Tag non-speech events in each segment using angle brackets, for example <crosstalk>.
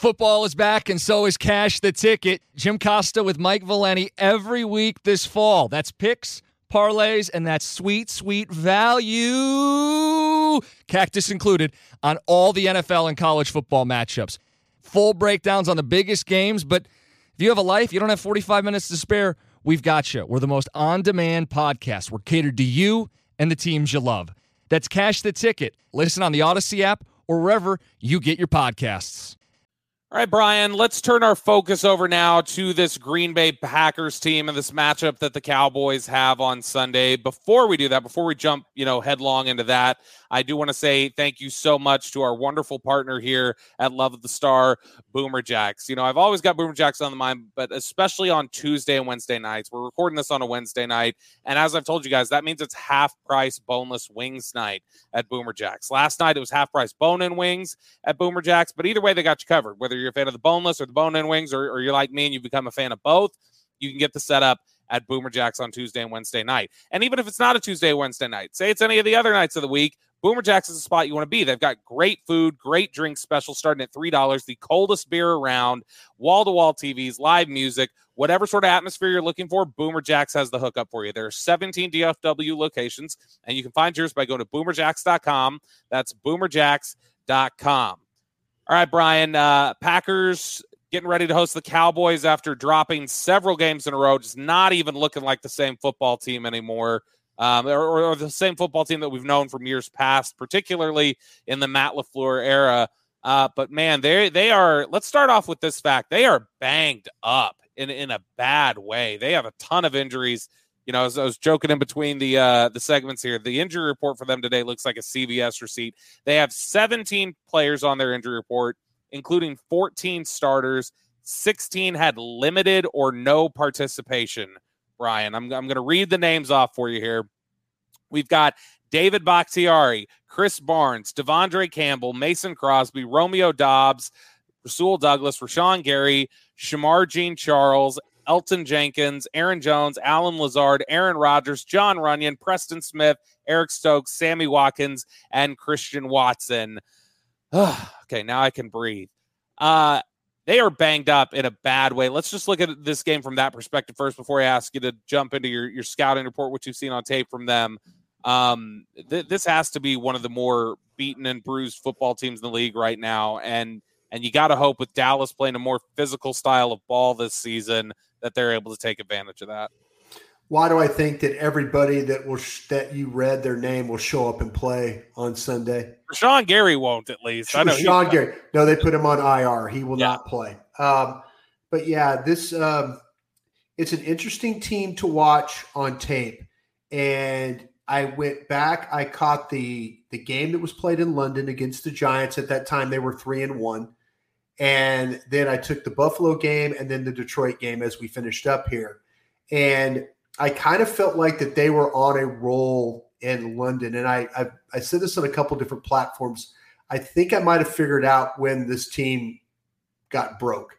Football is back, and so is Cash the Ticket. Jim Costa with Mike Valenti every week this fall. That's picks, parlays, and that's sweet, sweet value, cactus included, on all the NFL and college football matchups. Full breakdowns on the biggest games, but if you have a life, you don't have 45 minutes to spare, we've got you. We're the most on demand podcast. We're catered to you and the teams you love. That's Cash the Ticket. Listen on the Audacy app or wherever you get your podcasts. All right, Bryan, let's turn our focus over now to this Green Bay Packers team and this matchup that the Cowboys have on Sunday. Before we do that, before we jump, you know, headlong into that, I do want to say thank you so much to our wonderful partner here at Love of the Star, Boomer Jacks. You know, I've always got Boomer Jacks on the mind, but especially on Tuesday and Wednesday nights. We're recording this on a Wednesday night, and as I've told you guys, that means it's half price boneless wings night at Boomer Jacks. Last night it was half price bone in wings at Boomer Jacks, but either way they got you covered. Whether you're a fan of the boneless or the bone in wings, or, or you're like me and you've become a fan of both, you can get the setup at Boomer Jacks on Tuesday and Wednesday night. And even if it's not a Tuesday, Wednesday night, say it's any of the other nights of the week, Boomer Jacks is the spot you want to be. They've got great food, great drink specials starting at $3, the coldest beer around, wall to wall TVs, live music, whatever sort of atmosphere you're looking for, Boomer Jacks has the hookup for you. There are 17 DFW locations, and you can find yours by going to boomerjacks.com. That's boomerjacks.com. All right, Bryan, uh, Packers getting ready to host the Cowboys after dropping several games in a row, just not even looking like the same football team anymore um, or, or, the same football team that we've known from years past, particularly in the Matt LaFleur era. Uh, but man, they they are. Let's start off with this fact: they are banged up in in a bad way. They have a ton of injuries. You know, I was joking in between the uh, the segments here, the injury report for them today looks like a CVS receipt. They have 17 players on their injury report, including 14 starters. 16 had limited or no participation Bryan. I'm, I'm going to read the names off for you here. We've got David Bakhtiari, Krys Barnes, De'Vondre Campbell, Mason Crosby, Romeo Doubs, Rasul Douglas, Rashan Gary, Shemar Jean Charles, Elgton Jenkins, Aaron Jones, Allen Lazard, Aaron Rodgers, Jon Runyan, Preston Smith, Eric Stokes, Sammy Watkins, and Christian Watson. <sighs> okay, now I can breathe. Uh, they are banged up in a bad way. Let's just look at this game from that perspective first before I ask you to jump into your, your scouting report, what you've seen on tape from them. Um, th- this has to be one of the more beaten and bruised football teams in the league right now. And and you got to hope with Dallas playing a more physical style of ball this season that they're able to take advantage of that why do I think that everybody that will sh- that you read their name will show up and play on Sunday? Sean Gary won't at least. I know Sean Gary. No, they put him on IR. He will yeah. not play. Um, but yeah, this um, it's an interesting team to watch on tape. And I went back. I caught the the game that was played in London against the Giants. At that time, they were three and one. And then I took the Buffalo game and then the Detroit game as we finished up here. And I kind of felt like that they were on a roll in London, and I I, I said this on a couple different platforms. I think I might have figured out when this team got broke,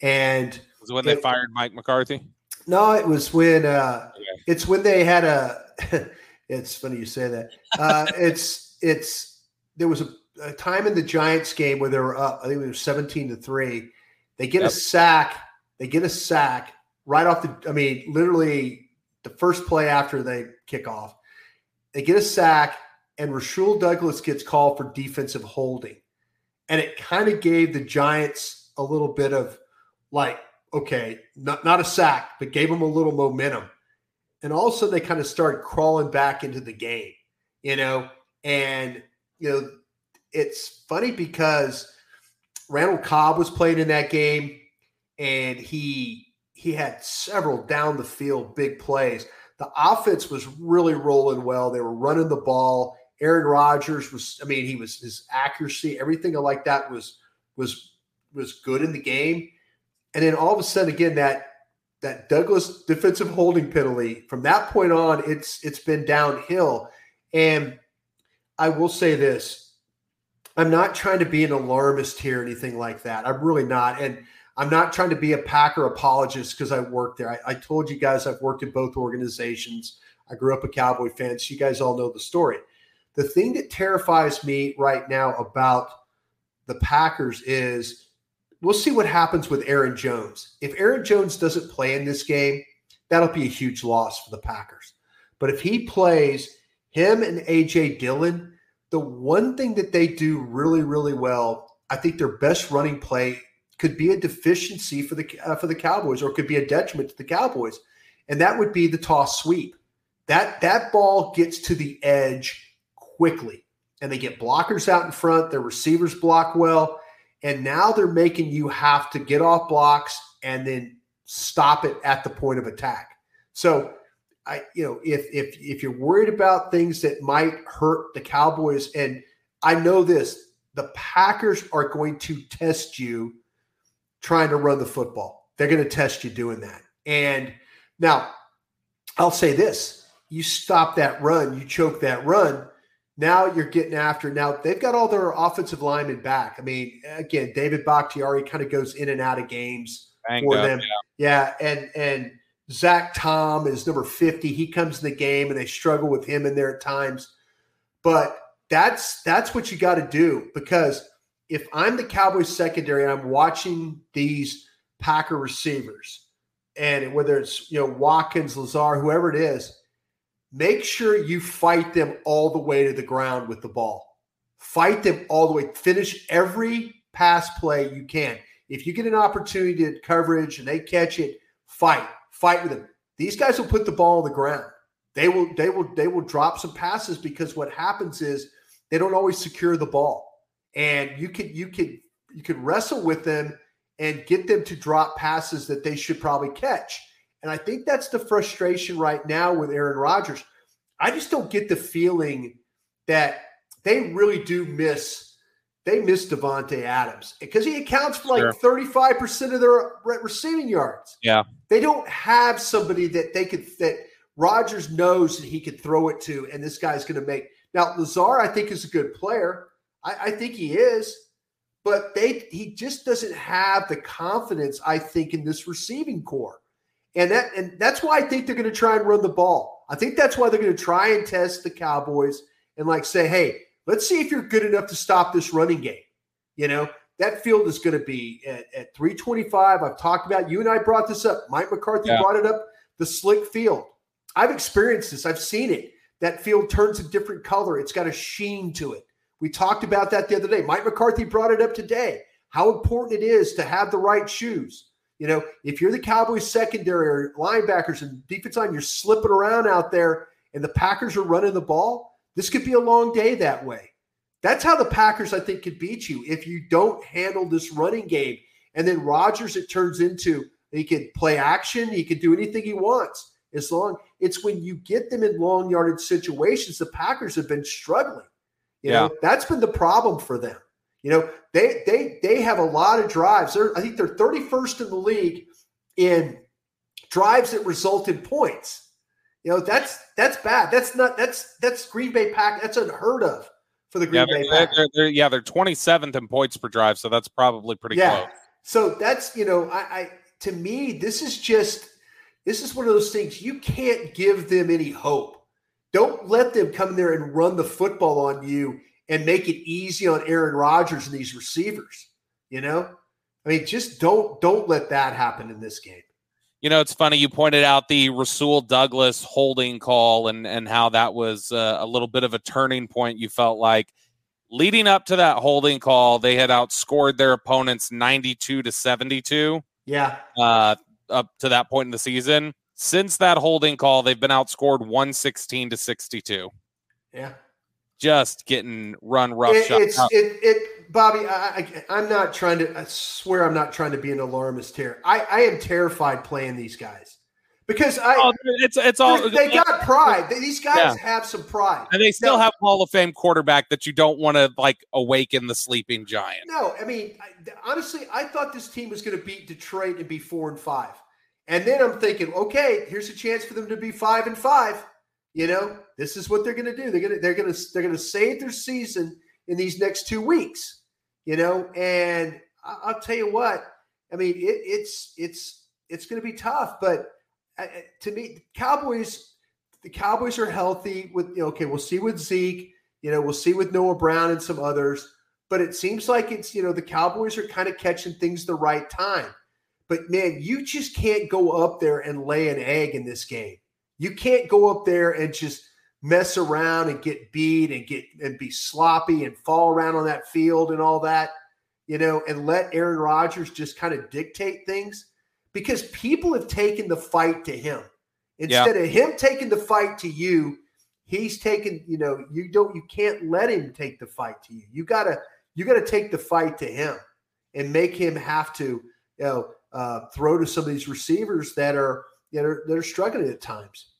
and was it when it, they fired Mike McCarthy? No, it was when uh, okay. it's when they had a. <laughs> it's funny you say that. Uh, it's it's there was a, a, time in the Giants game where they were up. I think it was seventeen to three. They get yep. a sack. They get a sack right off the. I mean, literally the first play after they kick off. They get a sack, and Rasul Douglas gets called for defensive holding. And it kind of gave the Giants a little bit of like, okay, not, not a sack, but gave them a little momentum. And all of a sudden they kind of started crawling back into the game, you know, and, you know, it's funny because Randall Cobb was playing in that game and he he had several down the field big plays. The offense was really rolling well. They were running the ball. Aaron Rodgers was, I mean, he was his accuracy, everything like that was was was good in the game. And then all of a sudden, again, that that Douglas defensive holding penalty. From that point on, it's it's been downhill. And I will say this: I'm not trying to be an alarmist here, or anything like that. I'm really not. And I'm not trying to be a Packer apologist because I worked there. I, I, told you guys I've worked in both organizations. I grew up a Cowboy fan, so you guys all know the story. The thing that terrifies me right now about the Packers is we'll see what happens with Aaron Jones. If Aaron Jones doesn't play in this game, that'll be a huge loss for the Packers. But if he plays, him and AJ Dillon, the one thing that they do really, really well, I think their best running play could be a deficiency for the uh, for the Cowboys, or could be a detriment to the Cowboys, and that would be the toss sweep. That that ball gets to the edge quickly, and they get blockers out in front. Their receivers block well, and now they're making you have to get off blocks and then stop it at the point of attack. So, I you know if if if you're worried about things that might hurt the Cowboys, and I know this, the Packers are going to test you trying to run the football. They're going to test you doing that. And now I'll say this you stop that run, you choke that run. Now you're getting after. Now they've got all their offensive linemen back. I mean, again, David Bakhtiari kind of goes in and out of games Banged for up, them. Yeah. yeah. And, and, Zach Tom is number 50. He comes in the game and they struggle with him in there at times. But that's that's what you got to do because if I'm the Cowboys secondary and I'm watching these Packer receivers, and whether it's you know Watkins, Lazard, whoever it is, make sure you fight them all the way to the ground with the ball. Fight them all the way. Finish every pass play you can. If you get an opportunity to coverage and they catch it, fight. Fight with them. These guys will put the ball on the ground. They will they will they will drop some passes because what happens is they don't always secure the ball and you could you could you could wrestle with them and get them to drop passes that they should probably catch. And I think that's the frustration right now with Aaron Rodgers. I just don't get the feeling that they really do miss they miss Davante Adams because he accounts for like 35% of their receiving yards. Yeah. They don't have somebody that they could that Rodgers knows that he could throw it to and this guy's going to make. Now Lazard I think is a good player. I, I think he is, but they he just doesn't have the confidence, I think, in this receiving corps. And that and that's why I think they're going to try and run the ball. I think that's why they're going to try and test the Cowboys and like say, hey, let's see if you're good enough to stop this running game. You know, that field is going to be at, at 325. I've talked about you and I brought this up. Mike McCarthy yeah. brought it up. The slick field. I've experienced this. I've seen it. That field turns a different color. It's got a sheen to it. We talked about that the other day. Mike McCarthy brought it up today. How important it is to have the right shoes. You know, if you're the Cowboys secondary or linebackers and defense line, you're slipping around out there and the Packers are running the ball, this could be a long day that way. That's how the Packers, I think, could beat you if you don't handle this running game. And then Rodgers, it turns into he can play action, he can do anything he wants. As long it's when you get them in long yardage situations, the Packers have been struggling. You yeah. know, that's been the problem for them. You know, they they they have a lot of drives. They're I think they're 31st in the league in drives that result in points. You know, that's that's bad. That's not that's that's Green Bay Pack. That's unheard of for the Green yeah, Bay Pack. They're, they're, yeah, they're 27th in points per drive, so that's probably pretty yeah. close. So that's you know, I, I to me, this is just this is one of those things you can't give them any hope. Don't let them come in there and run the football on you and make it easy on Aaron Rodgers and these receivers. You know, I mean, just don't don't let that happen in this game. You know, it's funny you pointed out the Rasul Douglas holding call and and how that was uh, a little bit of a turning point. You felt like leading up to that holding call, they had outscored their opponents 92 to 72. Yeah. Uh, up to that point in the season. Since that holding call, they've been outscored 116 to 62. Yeah. Just getting run rough. It, it's it, it, Bobby. I, I, am not trying to. I swear, I'm not trying to be an alarmist here. I, I am terrified playing these guys because I. Oh, it's it's all they got pride. These guys yeah. have some pride, and they still now, have Hall of Fame quarterback that you don't want to like awaken the sleeping giant. No, I mean I, honestly, I thought this team was going to beat Detroit and be four and five, and then I'm thinking, okay, here's a chance for them to be five and five. You know, this is what they're going to do. They're going to they're going to they're going to save their season in these next two weeks. You know, and I'll tell you what. I mean, it, it's it's it's going to be tough, but uh, uh, to me, Cowboys the Cowboys are healthy. With you know, okay, we'll see with Zeke. You know, we'll see with Noah Brown and some others. But it seems like it's you know the Cowboys are kind of catching things the right time. But man, you just can't go up there and lay an egg in this game. You can't go up there and just mess around and get beat and get and be sloppy and fall around on that field and all that, you know, and let Aaron Rodgers just kind of dictate things because people have taken the fight to him. Instead yeah. of him taking the fight to you, he's taken, you know, you don't you can't let him take the fight to you. You gotta you gotta take the fight to him and make him have to, you know, uh, throw to some of these receivers that are that are that are struggling at times.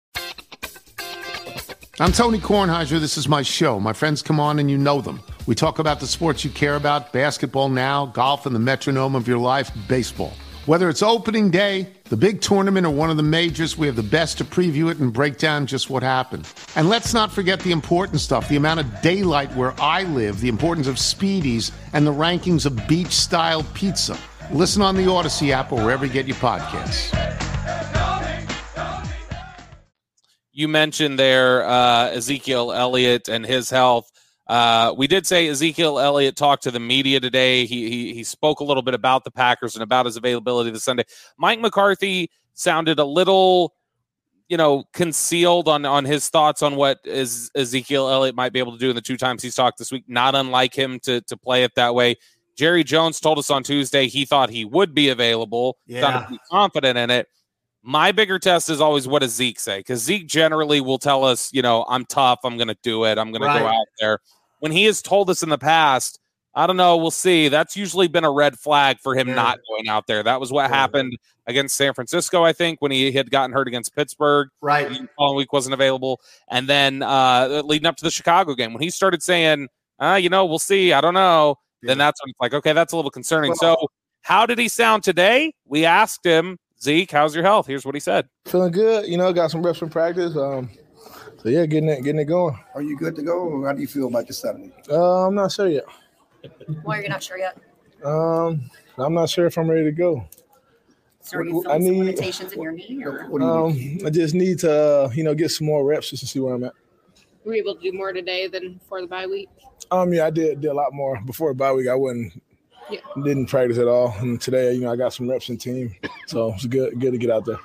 I'm Tony Kornheiser. This is my show. My friends come on and you know them. We talk about the sports you care about basketball now, golf, and the metronome of your life, baseball. Whether it's opening day, the big tournament, or one of the majors, we have the best to preview it and break down just what happened. And let's not forget the important stuff the amount of daylight where I live, the importance of speedies, and the rankings of beach style pizza. Listen on the Audacy app or wherever you get your podcasts. You mentioned there uh, Ezekiel Elliott and his health. Uh, we did say Ezekiel Elliott talked to the media today. He, he, he spoke a little bit about the Packers and about his availability this Sunday. Mike McCarthy sounded a little, you know, concealed on on his thoughts on what is Ezekiel Elliott might be able to do in the two times he's talked this week. Not unlike him to to play it that way. Jerry Jones told us on Tuesday he thought he would be available. Yeah. confident in it. My bigger test is always what does Zeke say? Because Zeke generally will tell us, you know, I'm tough, I'm going to do it, I'm going right. to go out there. When he has told us in the past, I don't know, we'll see. That's usually been a red flag for him yeah. not going out there. That was what yeah. happened against San Francisco, I think, when he had gotten hurt against Pittsburgh. Right. The following week wasn't available. And then uh, leading up to the Chicago game, when he started saying, uh, you know, we'll see, I don't know, yeah. then that's when it's like, okay, that's a little concerning. Well, so, how did he sound today? We asked him Zeke, how's your health? Here's what he said. Feeling good. You know, got some reps from practice. Um, so yeah, getting it, getting it going. Are you good to go? how do you feel about this Saturday? Uh, I'm not sure yet. Why are you not sure yet? Um, I'm not sure if I'm ready to go. So are you feeling I need, some limitations in your knee? Or? Um, I just need to, uh, you know, get some more reps just to see where I'm at. Were you able to do more today than for the bye week? Um, yeah, I did did a lot more before the bye week. I wasn't yeah. Didn't practice at all. And today, you know, I got some reps in team. So it's good, good to get out there.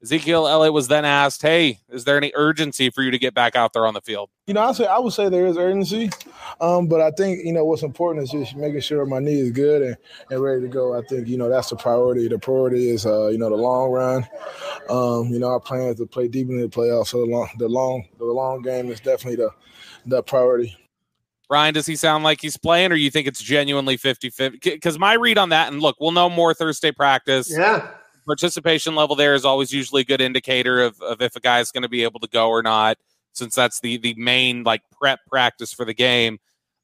Ezekiel Elliott was then asked, Hey, is there any urgency for you to get back out there on the field? You know, I say I would say there is urgency. Um, but I think, you know, what's important is just making sure my knee is good and, and ready to go. I think, you know, that's the priority. The priority is uh, you know, the long run. Um, you know, our plan is to play deep in the playoffs. So the long the long the long game is definitely the the priority. Ryan, does he sound like he's playing, or you think it's genuinely 50 50? Because my read on that, and look, we'll know more Thursday practice. Yeah. Participation level there is always usually a good indicator of, of if a guy is going to be able to go or not, since that's the, the main like prep practice for the game.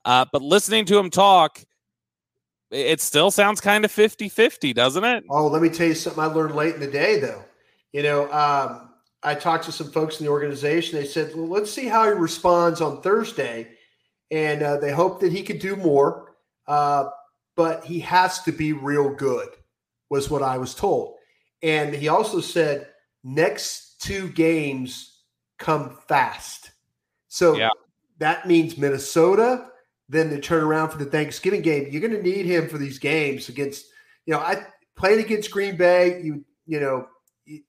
Uh, but listening to him talk, it still sounds kind of 50 50, doesn't it? Oh, let me tell you something I learned late in the day, though. You know, um, I talked to some folks in the organization. They said, well, let's see how he responds on Thursday and uh, they hope that he could do more. Uh, but he has to be real good, was what I was told. And he also said next two games come fast. So yeah. that means Minnesota, then to turn around for the Thanksgiving game. You're going to need him for these games against, you know, I played against Green Bay. You, you know, you,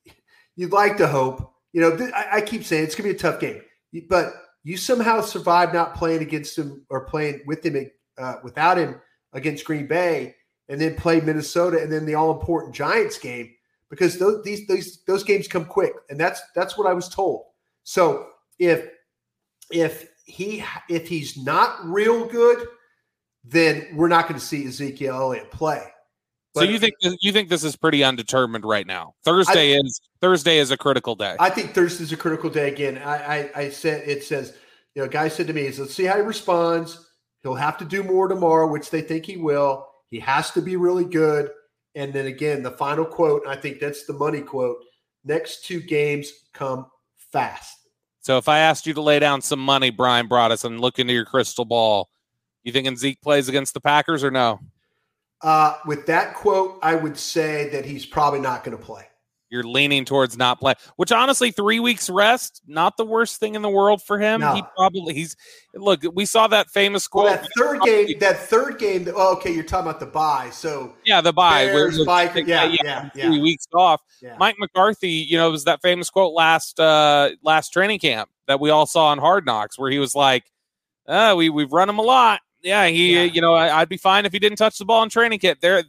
would like to hope. You know, I, I keep saying it's going to be a tough game, but you somehow survive not playing against him or playing with him uh, without him against Green Bay, and then play Minnesota, and then the all important Giants game because those these those those games come quick, and that's that's what I was told. So if if he if he's not real good, then we're not going to see Ezekiel Elliott play. But so you think you think this is pretty undetermined right now? Thursday I, is Thursday is a critical day. I think Thursday is a critical day again. I, I, I said it says you know, guy said to me, "Let's see how he responds. He'll have to do more tomorrow, which they think he will. He has to be really good." And then again, the final quote. I think that's the money quote. Next two games come fast. So if I asked you to lay down some money, Bryan Broaddus, and look into your crystal ball, you thinking Zeke plays against the Packers or no? Uh, with that quote, I would say that he's probably not going to play. You're leaning towards not play, which honestly, three weeks rest, not the worst thing in the world for him. No. He probably he's look. We saw that famous quote. Well, that third game, that third game. Oh, okay, you're talking about the bye. So yeah, the bye. Bears, bye yeah, yeah, yeah, yeah, Three weeks off. Yeah. Mike McCarthy, you know, was that famous quote last uh last training camp that we all saw on Hard Knocks, where he was like, uh, "We we've run him a lot." Yeah, he, you know, I, would be fine if he didn't touch the ball in training camp. They're,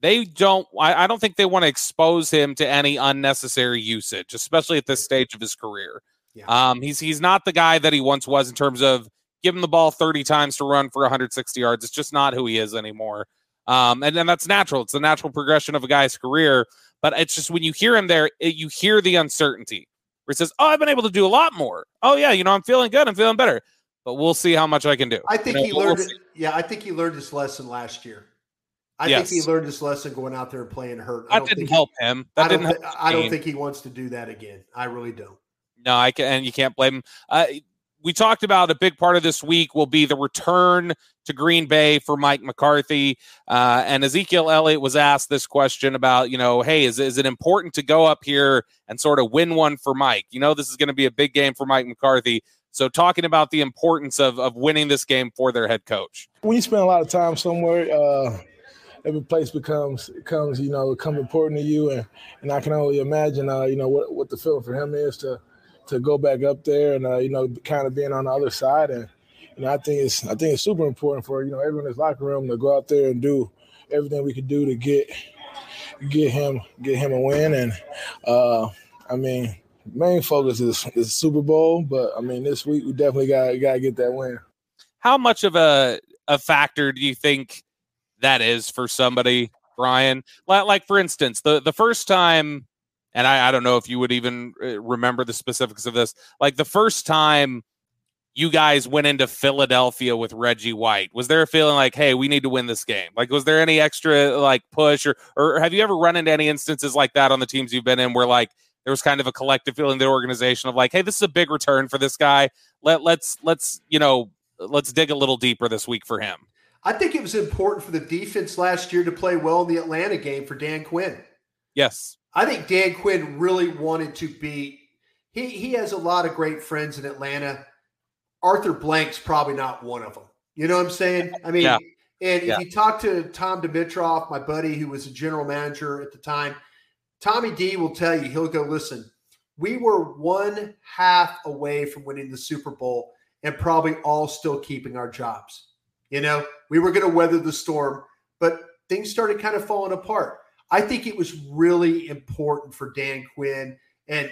they don't, I, I don't think they want to expose him to any unnecessary usage, especially at this stage of his career. Yeah. Um, he's he's not the guy that he once was in terms of give him the ball 30 times to run for 160 yards. It's just not who he is anymore. Um, and, and that's natural. It's the natural progression of a guy's career. But it's just when you hear him there, it, you hear the uncertainty where he says, Oh, I've been able to do a lot more. Oh, yeah, you know, I'm feeling good. I'm feeling better but we'll see how much I can do. I think you know, he learned. We'll yeah, I think he learned his lesson last year. I yes. think he learned his lesson going out there and playing hurt. That didn't help he, him. That I didn't. Th- I don't think he wants to do that again. I really don't. No, I can, and you can't blame him. Uh, we talked about a big part of this week will be the return to Green Bay for Mike McCarthy. Uh, and Ezekiel Elliott was asked this question about, you know, hey, is, is it important to go up here and sort of win one for Mike? You know, this is going to be a big game for Mike McCarthy. So, talking about the importance of, of winning this game for their head coach. When you spend a lot of time somewhere, uh, every place becomes comes you know become important to you, and, and I can only imagine uh, you know what, what the feeling for him is to to go back up there and uh, you know kind of being on the other side, and you know I think it's I think it's super important for you know everyone in his locker room to go out there and do everything we can do to get get him get him a win, and uh, I mean main focus is is Super Bowl, but I mean this week we definitely got got to get that win. How much of a a factor do you think that is for somebody, Bryan? Like, for instance, the the first time, and I, I don't know if you would even uh, remember the specifics of this. Like the first time you guys went into Philadelphia with Reggie White, was there a feeling like, hey, we need to win this game? Like, was there any extra like push, or or have you ever run into any instances like that on the teams you've been in where like there was kind of a collective feeling in the organization of like, hey, this is a big return for this guy. Let let's let's you know let's dig a little deeper this week for him. I think it was important for the defense last year to play well in the Atlanta game for Dan Quinn. Yes. I think Dan Quinn really wanted to be he he has a lot of great friends in Atlanta. Arthur Blank's probably not one of them. You know what I'm saying? I mean, yeah. and if yeah. you talk to Tom Dimitroff, my buddy who was a general manager at the time, Tommy D will tell you, he'll go, listen, we were one half away from winning the Super Bowl and probably all still keeping our jobs. You know, we were going to weather the storm, but things started kind of falling apart. I think it was really important for Dan Quinn and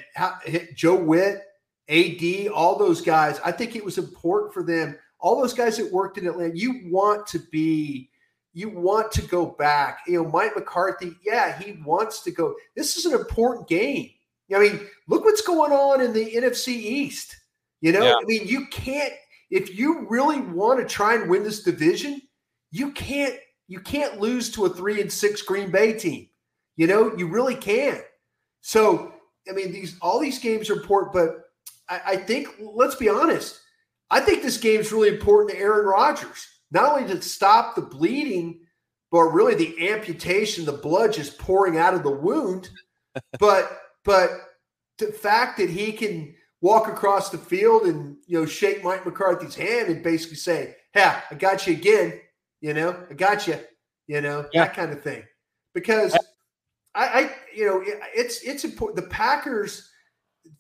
Joe Whitt, AD, all those guys. I think it was important for them, all those guys that worked in Atlanta. You want to be you want to go back. You know, Mike McCarthy, yeah, he wants to go. This is an important game. I mean, look what's going on in the NFC East. You know, yeah. I mean, you can't if you really want to try and win this division, you can't you can't lose to a three and six Green Bay team. You know, you really can't. So, I mean, these all these games are important, but I, I think let's be honest. I think this game is really important to Aaron Rodgers not only to stop the bleeding, but really the amputation, the blood just pouring out of the wound, <laughs> but but the fact that he can walk across the field and you know shake Mike McCarthy's hand and basically say, "Yeah, I got you again," you know, "I got you," you know, yeah. that kind of thing. Because I, I, you know, it's it's important. The Packers,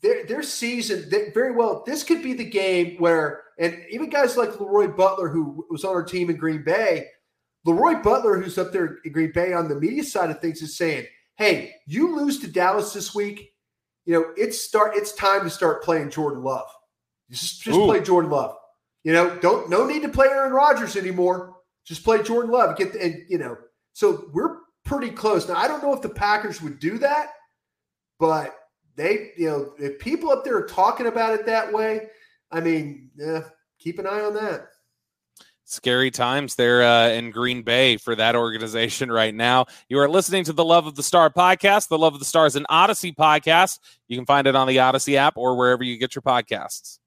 their their season very well. This could be the game where, and even guys like Leroy Butler, who was on our team in Green Bay, Leroy Butler, who's up there in Green Bay on the media side of things, is saying, "Hey, you lose to Dallas this week. You know it's start. It's time to start playing Jordan Love. Just just play Jordan Love. You know, don't no need to play Aaron Rodgers anymore. Just play Jordan Love. Get the, and you know. So we're pretty close now. I don't know if the Packers would do that, but they, you know, if people up there are talking about it that way, I mean, yeah, keep an eye on that scary times there uh, in Green Bay for that organization <laughs> right now. You are listening to the Love of the Star podcast. The Love of the Star is an Audacy podcast. You can find it on the Audacy app or wherever you get your podcasts.